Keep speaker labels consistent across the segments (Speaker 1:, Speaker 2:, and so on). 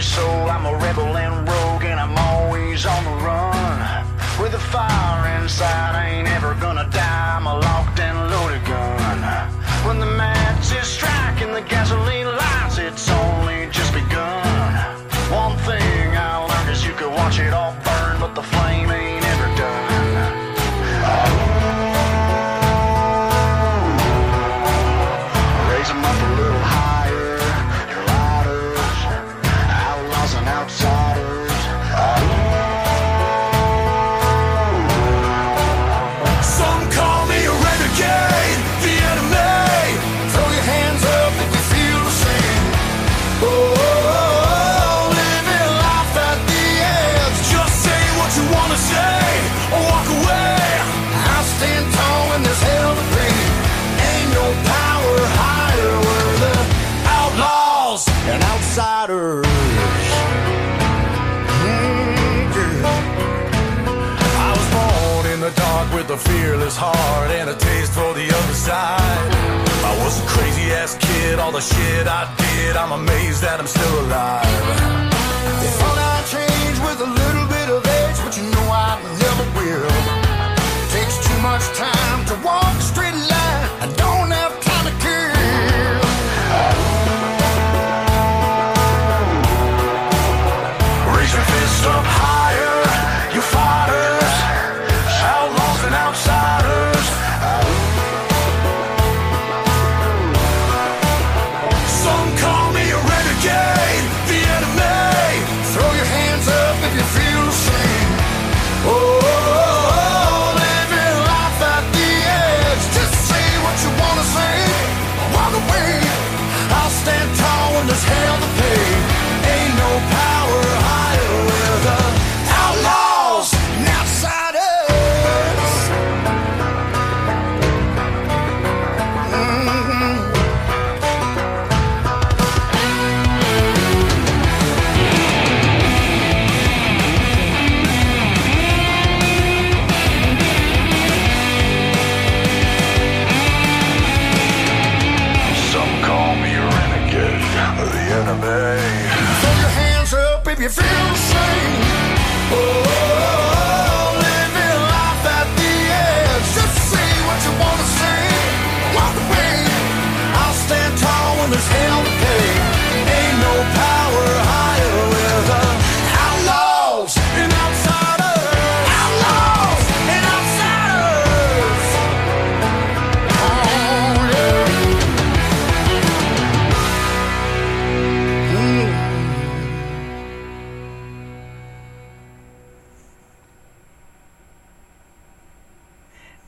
Speaker 1: Gypsy soul, I'm a rebel and rogue, and I'm always on the run. With a fire inside, I ain't ever gonna die. I'm a locked and loaded gun. When the match is striking the gasoline heart and a taste for the other side. I was a crazy ass kid, all the shit I did, I'm amazed that I'm still alive. They thought I'd change with a little bit of age, but you know I never will. Takes too much time to walk straight line.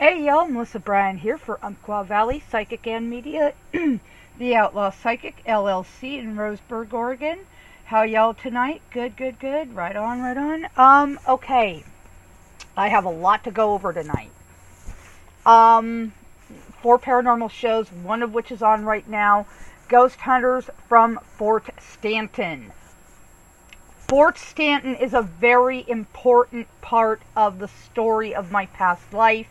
Speaker 2: Hey y'all, Melissa Bryan here for Umpqua Valley Psychic and Media, the Outlaw Psychic LLC in Roseburg, Oregon. How y'all tonight? Good, good, good. Right on, right on. Um, okay. I have a lot to go over tonight. Um, four paranormal shows, one of which is on right now. Ghost Hunters from Fort Stanton. Fort Stanton is a very important part of the story of my past life.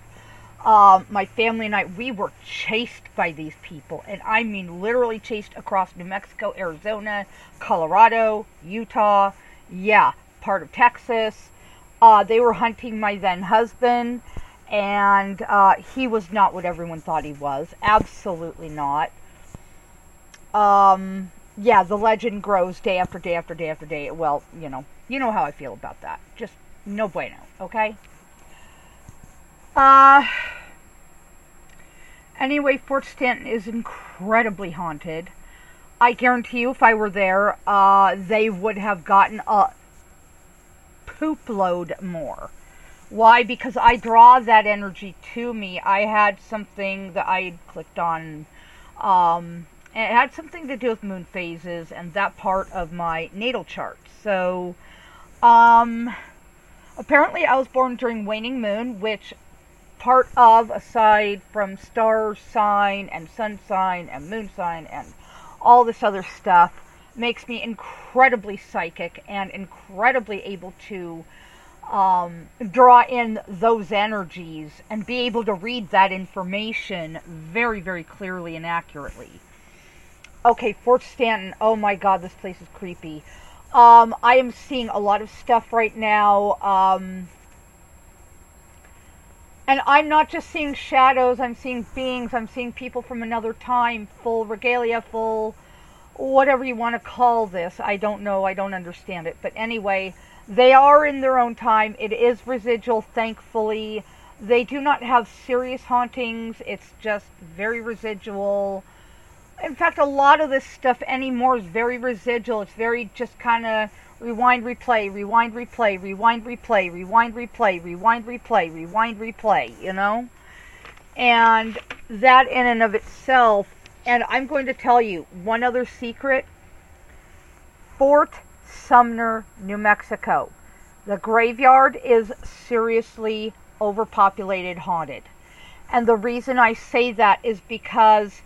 Speaker 2: Um, my family and I, we were chased by these people, and I mean literally chased across New Mexico, Arizona, Colorado, Utah, yeah, part of Texas. Uh, they were hunting my then husband, and uh, he was not what everyone thought he was. Absolutely not. Um, yeah, the legend grows day after day after day after day. Well, you know, you know how I feel about that. Just no bueno, okay? Uh, anyway, Fort Stanton is incredibly haunted. I guarantee you, if I were there, uh, they would have gotten a poop load more. Why? Because I draw that energy to me. I had something that I clicked on. Um, and it had something to do with moon phases and that part of my natal chart. So, um, apparently I was born during waning moon, which part of, aside from star sign and sun sign and moon sign and all this other stuff, makes me incredibly psychic and incredibly able to um, draw in those energies and be able to read that information very, very clearly and accurately. Okay, Fort Stanton. Oh my God, this place is creepy. Um, I am seeing a lot of stuff right now. Um, and I'm not just seeing shadows, I'm seeing beings, I'm seeing people from another time, full regalia, full whatever you want to call this. I don't know, I don't understand it. But anyway, they are in their own time. It is residual, thankfully. They do not have serious hauntings, it's just very residual. In fact, a lot of this stuff anymore is very residual. It's very just kind of rewind, replay, rewind, replay, rewind, replay, rewind, replay, rewind, replay, rewind, replay, you know? And that in and of itself, and I'm going to tell you one other secret Fort Sumner, New Mexico. The graveyard is seriously overpopulated, haunted. And the reason I say that is because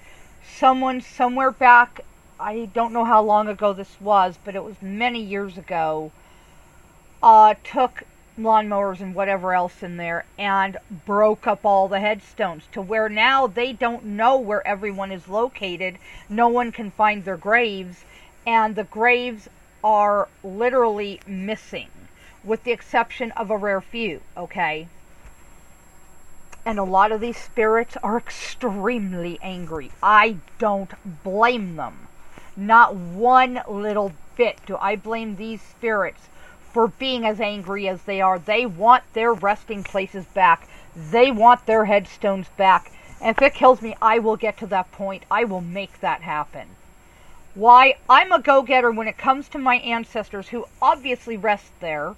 Speaker 2: someone somewhere back I don't know how long ago this was, but it was many years ago, uh, took lawnmowers and whatever else in there and broke up all the headstones to where now they don't know where everyone is located. No one can find their graves, and the graves are literally missing, with the exception of a rare few, okay? And a lot of these spirits are extremely angry. I don't blame them. Not one little bit do I blame these spirits for being as angry as they are. They want their resting places back. They want their headstones back. And if it kills me, I will get to that point. I will make that happen. Why? I'm a go getter when it comes to my ancestors who obviously rest there,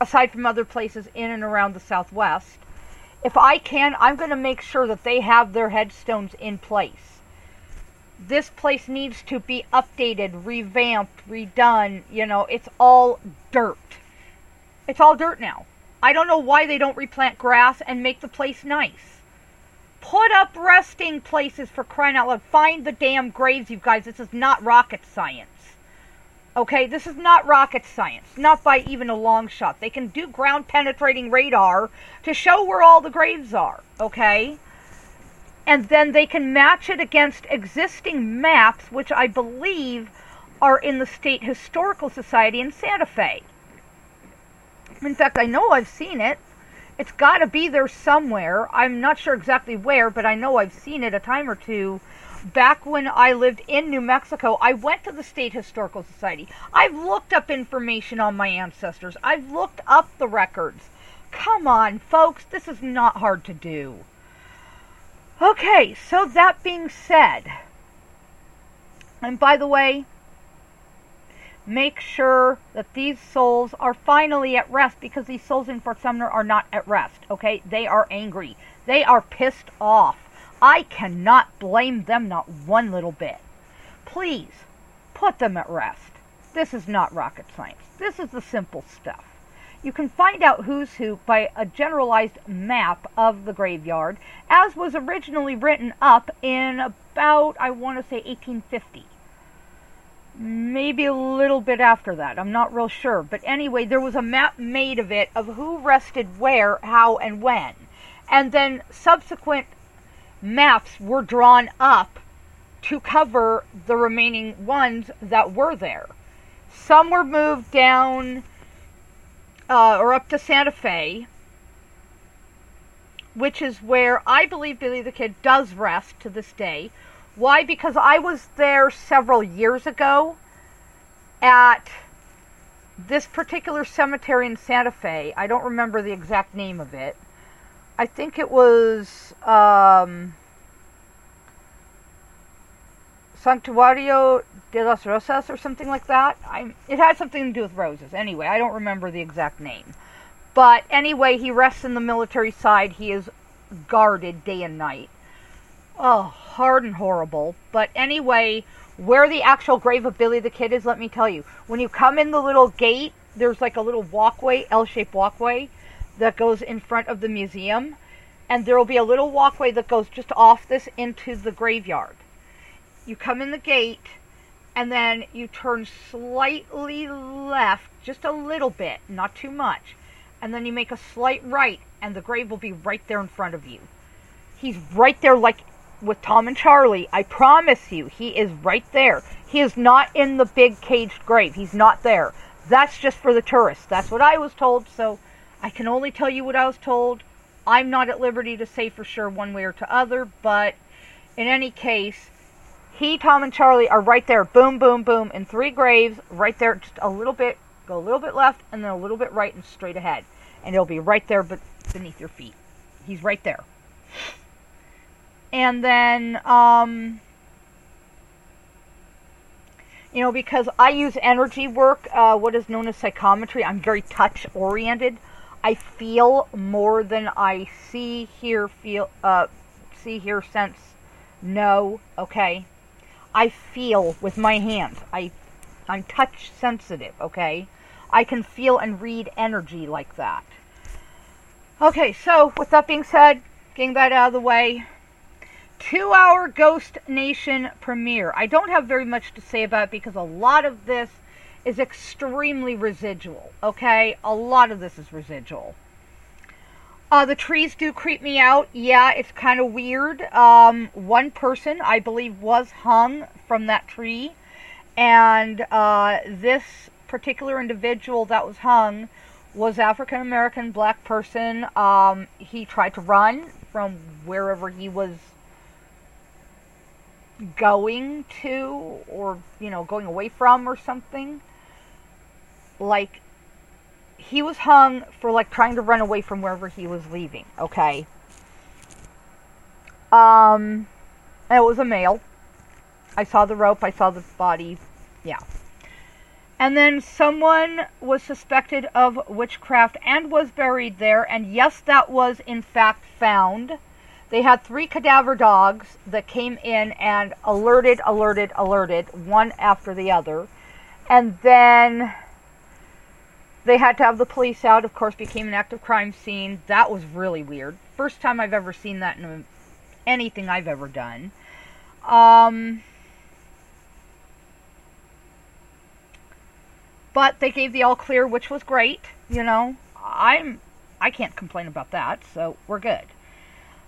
Speaker 2: aside from other places in and around the Southwest if I can, I'm going to make sure that they have their headstones in place. This place needs to be updated, revamped, redone. You know, it's all dirt. It's all dirt now. I don't know why they don't replant grass and make the place nice. Put up resting places for crying out loud. Find the damn graves, you guys. This is not rocket science. Okay, this is not rocket science, not by even a long shot. They can do ground penetrating radar to show where all the graves are, okay? And then they can match it against existing maps, which I believe are in the State Historical Society in Santa Fe. In fact, I know I've seen it. It's got to be there somewhere. I'm not sure exactly where, but I know I've seen it a time or two back when I lived in New Mexico, I went to the State Historical Society. I've looked up information on my ancestors. I've looked up the records. Come on, folks, this is not hard to do. Okay, so that being said, and by the way, make sure that these souls are finally at rest because these souls in Fort Sumner are not at rest, okay? They are angry. They are pissed off. I cannot blame them not one little bit. Please, put them at rest. This is not rocket science. This is the simple stuff. You can find out who's who by a generalized map of the graveyard, as was originally written up in about, I want to say, 1850. Maybe a little bit after that. I'm not real sure. But anyway, there was a map made of it of who rested where, how, and when. And then subsequent maps were drawn up to cover the remaining ones that were there. Some were moved down uh, or up to Santa Fe, which is where I believe Billy the Kid does rest to this day. Why? Because I was there several years ago at this particular cemetery in Santa Fe. I don't remember the exact name of it. I think it was um, Sanctuario de las Rosas or something like that. I, it had something to do with roses. Anyway, I don't remember the exact name. But anyway, he rests in the military side. He is guarded day and night. Oh, hard and horrible. But anyway, where the actual grave of Billy the Kid is, let me tell you. When you come in the little gate, there's like a little walkway, L shaped walkway, that goes in front of the museum. And there will be a little walkway that goes just off this into the graveyard. You come in the gate, and then you turn slightly left, just a little bit, not too much. And then you make a slight right, and the grave will be right there in front of you. He's right there, like with Tom and Charlie. I promise you, he is right there. He is not in the big caged grave. He's not there. That's just for the tourists. That's what I was told, so I can only tell you what I was told. I'm not at liberty to say for sure one way or to other, but in any case, he, Tom, and Charlie are right there. Boom, boom, boom, in three graves, right there, just a little bit, go a little bit left, and then a little bit right and straight ahead. And it'll be right there beneath your feet. He's right there. And then, um, you know, because I use energy work, uh, what is known as psychometry, I'm very touch oriented. I feel more than I see, hear, feel, uh, see, hear, sense, know. Okay, I feel with my hands. I, I'm touch sensitive. Okay, I can feel and read energy like that. Okay, so with that being said, getting that out of the way, two hour Ghost Nation premiere. I don't have very much to say about it because a lot of this is extremely residual. Okay, a lot of this is residual. Uh, the trees do creep me out. Yeah, it's kind of weird. Um, one person, I believe, was hung from that tree, and uh, this particular individual that was hung was African American black person. Um, he tried to run from wherever he was going to, or you know, going away from, or something like he was hung for like trying to run away from wherever he was leaving, okay? Um it was a male. I saw the rope, I saw the body. Yeah. And then someone was suspected of witchcraft and was buried there, and yes, that was in fact found. They had three cadaver dogs that came in and alerted, alerted, alerted, one after the other. And then they had to have the police out. Of course, became an active crime scene. That was really weird. First time I've ever seen that in anything I've ever done. Um, but they gave the all clear, which was great. You know, I'm I can't complain about that, so we're good.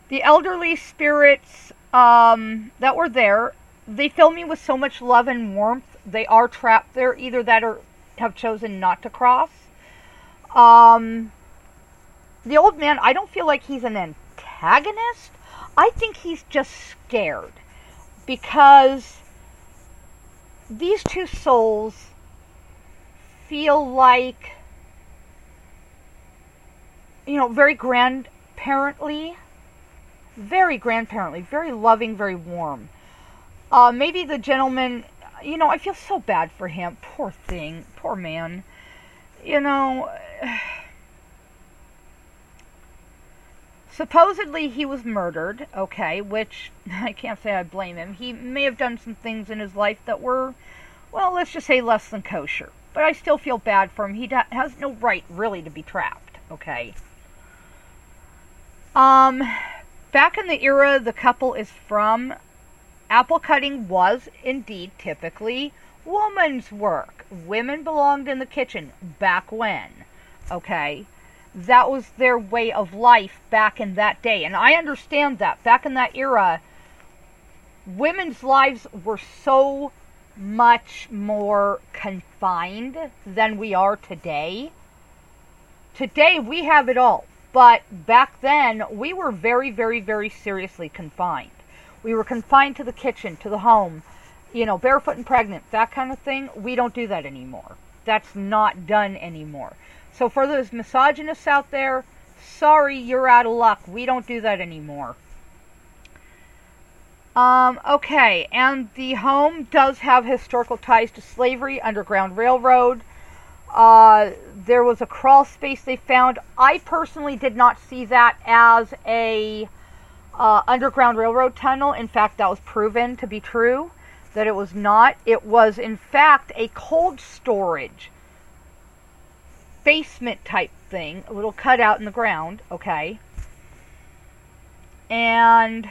Speaker 2: The elderly spirits um, that were there, they fill me with so much love and warmth. They are trapped there, either that or have chosen not to cross. Um, the old man, I don't feel like he's an antagonist. I think he's just scared because these two souls feel like, you know, very grandparently, very grandparently, very loving, very warm. Uh, maybe the gentleman, you know, I feel so bad for him. Poor thing, poor man. You know, supposedly he was murdered, okay, which I can't say I blame him. He may have done some things in his life that were, well, let's just say less than kosher. But I still feel bad for him. He has no right, really, to be trapped, okay? Um, back in the era the couple is from, apple cutting was indeed typically woman's work. Women belonged in the kitchen back when okay? That was their way of life back in that day. And I understand that. Back in that era, women's lives were so much more confined than we are today. Today, we have it all. But back then, we were very, very, very seriously confined. We were confined to the kitchen, to the home, you know, barefoot and pregnant, that kind of thing. We don't do that anymore. That's not done anymore. So for those misogynists out there, sorry, you're out of luck. We don't do that anymore. Um, okay, and the home does have historical ties to slavery, Underground Railroad. Uh, there was a crawl space they found. I personally did not see that as a uh, Underground Railroad tunnel. In fact, that was proven to be true, that it was not. It was, in fact, a cold storage basement type thing, a little cutout in the ground, okay? And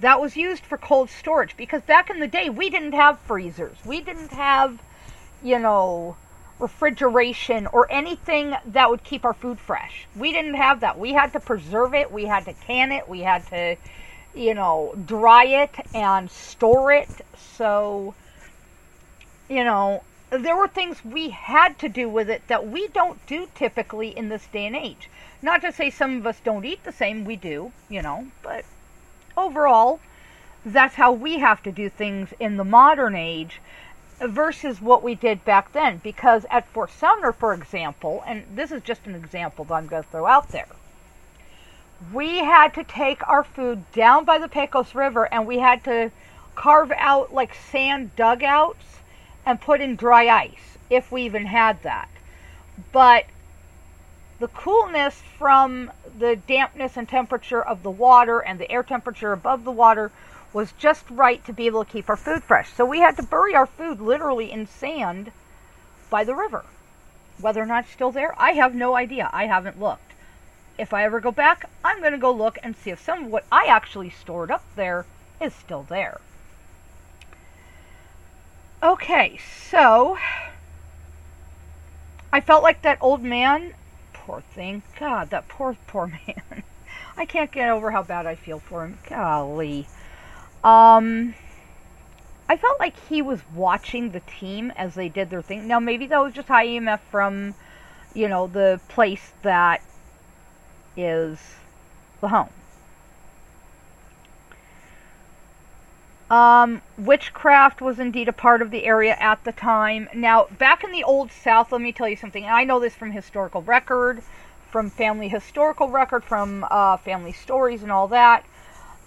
Speaker 2: that was used for cold storage because back in the day we didn't have freezers. We didn't have, you know, refrigeration or anything that would keep our food fresh. We didn't have that. We had to preserve it, we had to can it, we had to, you know, dry it and store it. So, you know, there were things we had to do with it that we don't do typically in this day and age. Not to say some of us don't eat the same, we do, you know, but overall, that's how we have to do things in the modern age versus what we did back then. Because at Fort Sumner, for example, and this is just an example that I'm going to throw out there, we had to take our food down by the Pecos River and we had to carve out like sand dugouts and put in dry ice if we even had that. But the coolness from the dampness and temperature of the water and the air temperature above the water was just right to be able to keep our food fresh. So we had to bury our food literally in sand by the river. Whether or not it's still there, I have no idea. I haven't looked. If I ever go back, I'm going to go look and see if some of what I actually stored up there is still there. Okay, so I felt like that old man poor thing. God, that poor, poor man. I can't get over how bad I feel for him. Golly. Um, I felt like he was watching the team as they did their thing. Now, maybe that was just high EMF from, you know, the place that is the home. Um, witchcraft was indeed a part of the area at the time. Now, back in the Old South, let me tell you something. I know this from historical record, from family historical record, from uh, family stories and all that.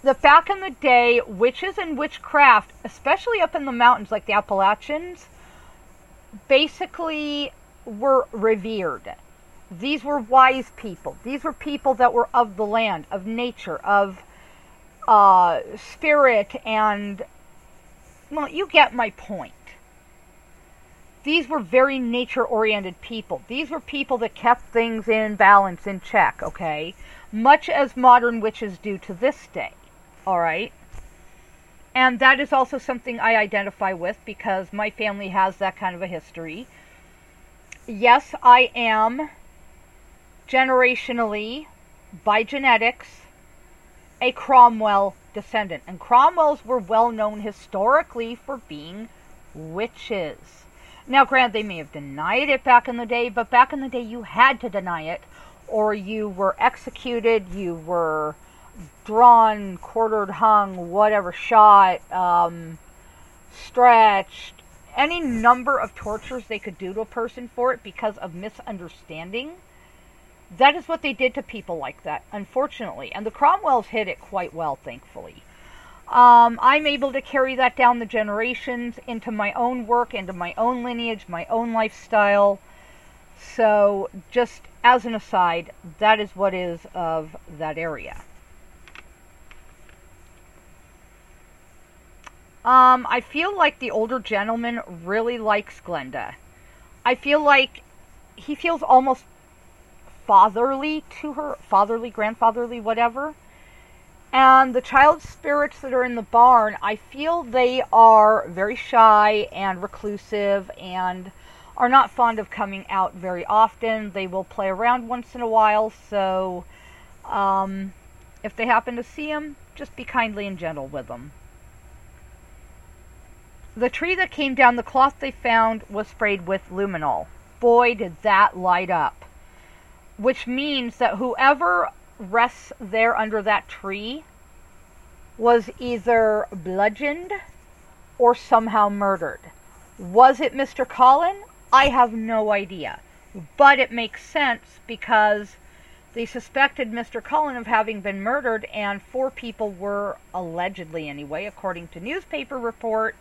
Speaker 2: That back in the day, witches and witchcraft, especially up in the mountains like the Appalachians, basically were revered. These were wise people. These were people that were of the land, of nature, of uh, spirit and well, you get my point. These were very nature oriented people. These were people that kept things in balance, in check, okay? Much as modern witches do to this day, alright? And that is also something I identify with because my family has that kind of a history. Yes, I am generationally, by genetics, a Cromwell descendant. And Cromwells were well known historically for being witches. Now, granted, they may have denied it back in the day, but back in the day, you had to deny it, or you were executed, you were drawn, quartered, hung, whatever, shot, um, stretched, any number of tortures they could do to a person for it because of misunderstanding that is what they did to people like that, unfortunately. And the Cromwells hid it quite well, thankfully. Um, I'm able to carry that down the generations into my own work, into my own lineage, my own lifestyle. So, just as an aside, that is what is of that area. Um, I feel like the older gentleman really likes Glenda. I feel like he feels almost fatherly to her, fatherly, grandfatherly, whatever. And the child spirits that are in the barn, I feel they are very shy and reclusive and are not fond of coming out very often. They will play around once in a while, so um, if they happen to see them, just be kindly and gentle with them. The tree that came down, the cloth they found was sprayed with luminol. Boy, did that light up which means that whoever rests there under that tree was either bludgeoned or somehow murdered. Was it Mr. Collin? I have no idea. But it makes sense because They suspected Mr. Cullen of having been murdered, and four people were, allegedly anyway, according to newspaper report,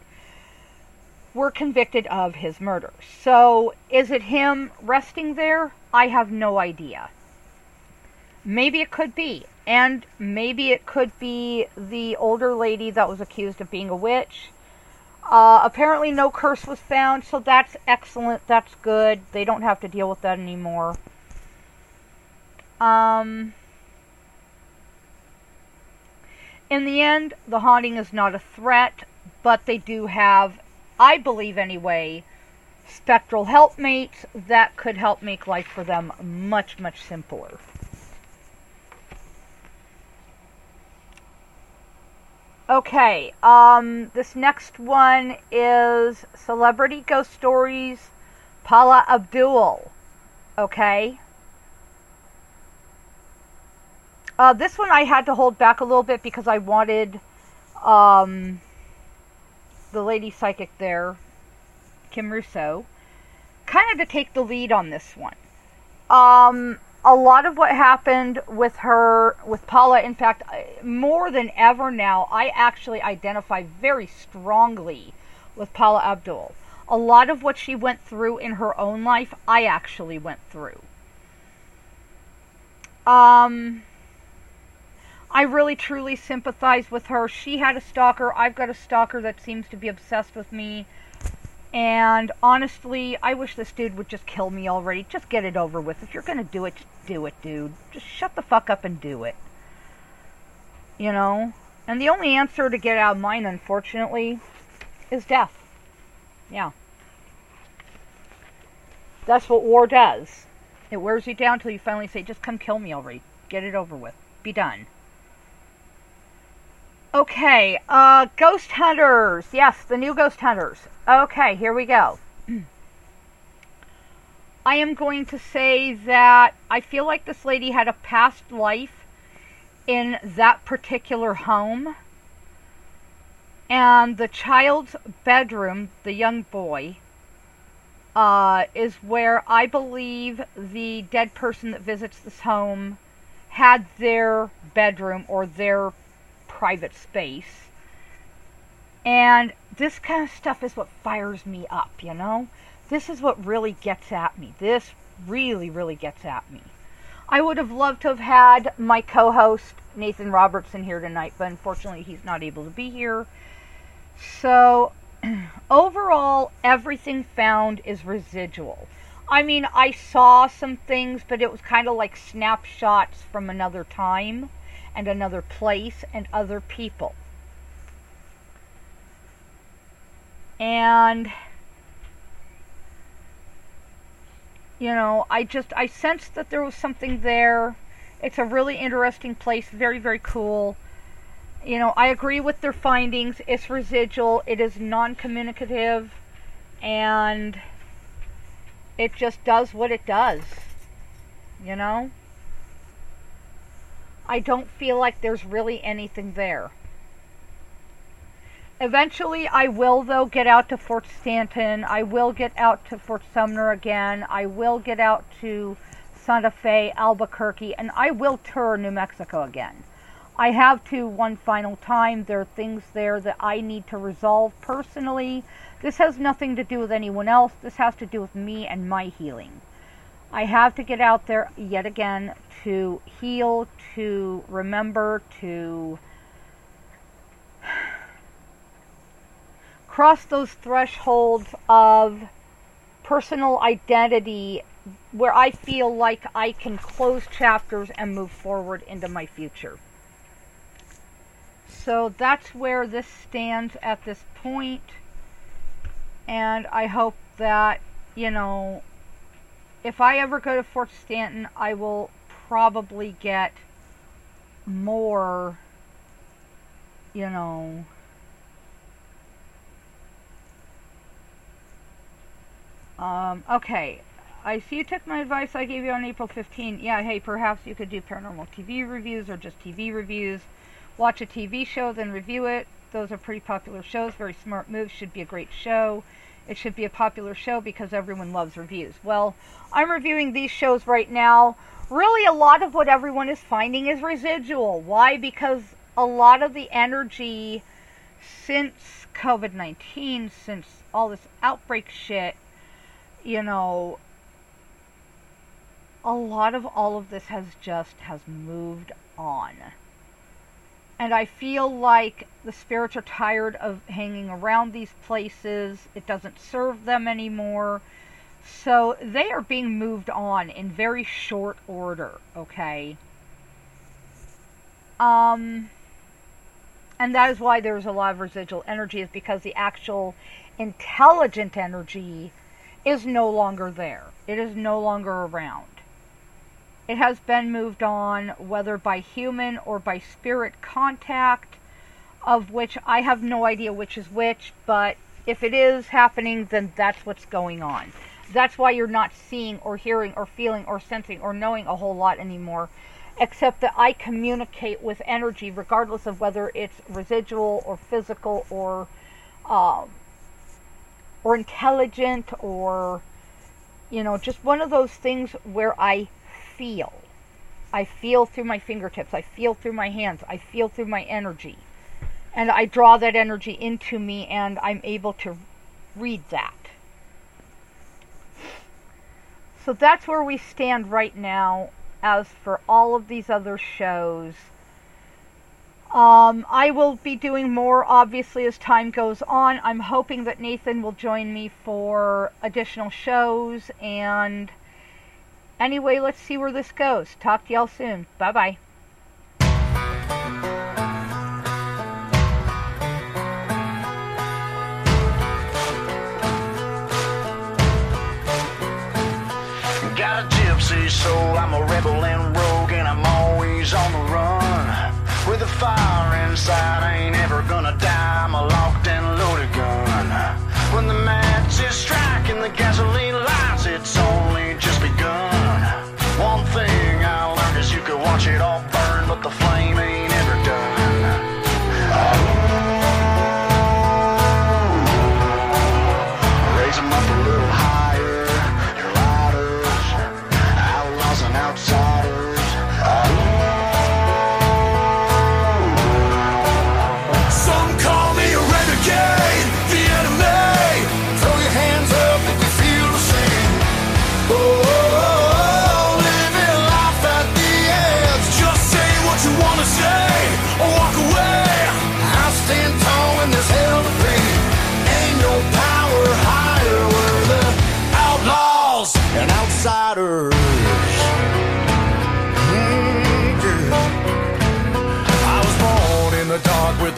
Speaker 2: were convicted of his murder. So, is it him resting there? I have no idea. Maybe it could be. And maybe it could be the older lady that was accused of being a witch. Uh, apparently, no curse was found, so that's excellent. That's good. They don't have to deal with that anymore. Um, in the end, the haunting is not a threat, but they do have, I believe anyway, spectral helpmates that could help make life for them much, much simpler. Okay, um, this next one is Celebrity Ghost Stories, Paula Abdul. Okay. Uh, this one I had to hold back a little bit because I wanted um, the lady psychic there, Kim Russo, kind of to take the lead on this one. Um, a lot of what happened with her, with Paula, in fact, more than ever now, I actually identify very strongly with Paula Abdul. A lot of what she went through in her own life, I actually went through. Um, I really truly sympathize with her. She had a stalker. I've got a stalker that seems to be obsessed with me. And honestly, I wish this dude would just kill me already. Just get it over with. If you're going to do it, just do it, dude. Just shut the fuck up and do it. You know? And the only answer to get out of mine, unfortunately, is death. Yeah. That's what war does. It wears you down till you finally say, just come kill me already. Get it over with. Be done. Okay, uh, Ghost Hunters. Yes, the new Ghost Hunters. Okay, here we go. I am going to say that I feel like this lady had a past life in that particular home. And the child's bedroom, the young boy, uh, is where I believe the dead person that visits this home had their bedroom or their private space. And this kind of stuff is what fires me up, you know? This is what really gets at me. This really, really gets at me. I would have loved to have had my co host, Nathan Robertson, here tonight, but unfortunately he's not able to be here. So, overall, everything found is residual. I mean, I saw some things, but it was kind of like snapshots from another time and another place and other people. And you know, I just I sensed that there was something there. It's a really interesting place, very very cool. You know, I agree with their findings. It's residual, it is non-communicative and it just does what it does. You know? I don't feel like there's really anything there. Eventually, I will, though, get out to Fort Stanton. I will get out to Fort Sumner again. I will get out to Santa Fe, Albuquerque, and I will tour New Mexico again. I have to one final time. There are things there that I need to resolve personally. This has nothing to do with anyone else. This has to do with me and my healing. I have to get out there yet again to heal, to remember, to cross those thresholds of personal identity where I feel like I can close chapters and move forward into my future. So that's where this stands at this point, and I hope that, you know, if I ever go to Fort Stanton, I will probably get more, you know, um, okay. I see you took my advice I gave you on April 15. Yeah, hey, perhaps you could do paranormal TV reviews or just TV reviews. Watch a TV show, then review it. Those are pretty popular shows. Very smart moves. Should be a great show it should be a popular show because everyone loves reviews. Well, I'm reviewing these shows right now. really a lot of what everyone is finding is residual. Why? Because a lot of the energy since COVID 19, since all this outbreak shit, you know, a lot of all of this has just has moved on. And I feel like the spirits are tired of hanging around these places. It doesn't serve them anymore. So they are being moved on in very short order, okay? Um and that is why there's a lot of residual energy is because the actual intelligent energy is no longer there. It is no longer around. It has been moved on, whether by human or by spirit contact, of which I have no idea which is which, but if it is happening, then that's what's going on. That's why you're not seeing or hearing or feeling or sensing or knowing a whole lot anymore, except that I communicate with energy regardless of whether it's residual or physical or um, or intelligent or you know just one of those things where I feel. I feel through my fingertips. I feel through my hands. I feel through my energy. And I draw that energy into me and I'm able to read that. So that's where we stand right now. As for all of these other shows, um, I will be doing more obviously as time goes on. I'm hoping that Nathan will join me for additional shows and Anyway, let's see where this goes. Talk to y'all soon. Bye bye.
Speaker 3: Got a gypsy soul, I'm a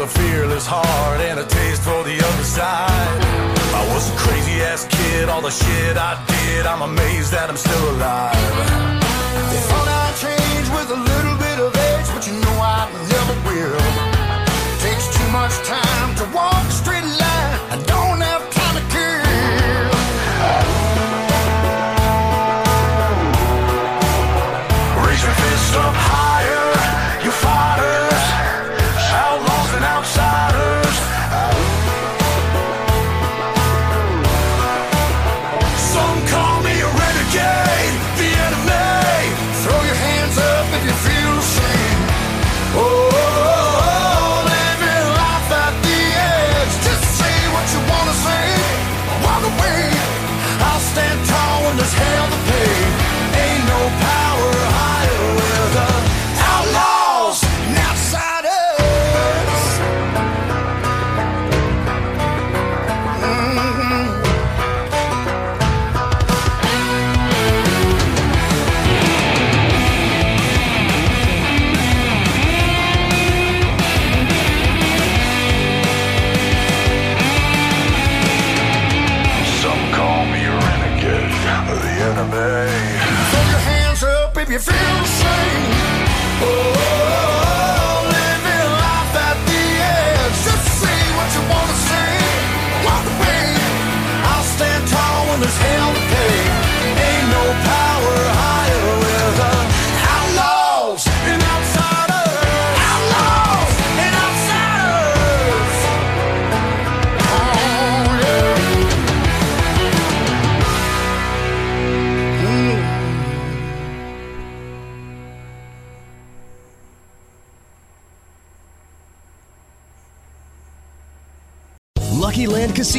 Speaker 3: a
Speaker 1: fearless heart and a taste for the other side. I was a crazy ass kid, all the shit I did, I'm amazed that I'm still alive. They thought I'd change with a little bit of age, but you know I never will. Takes too much time to walk straight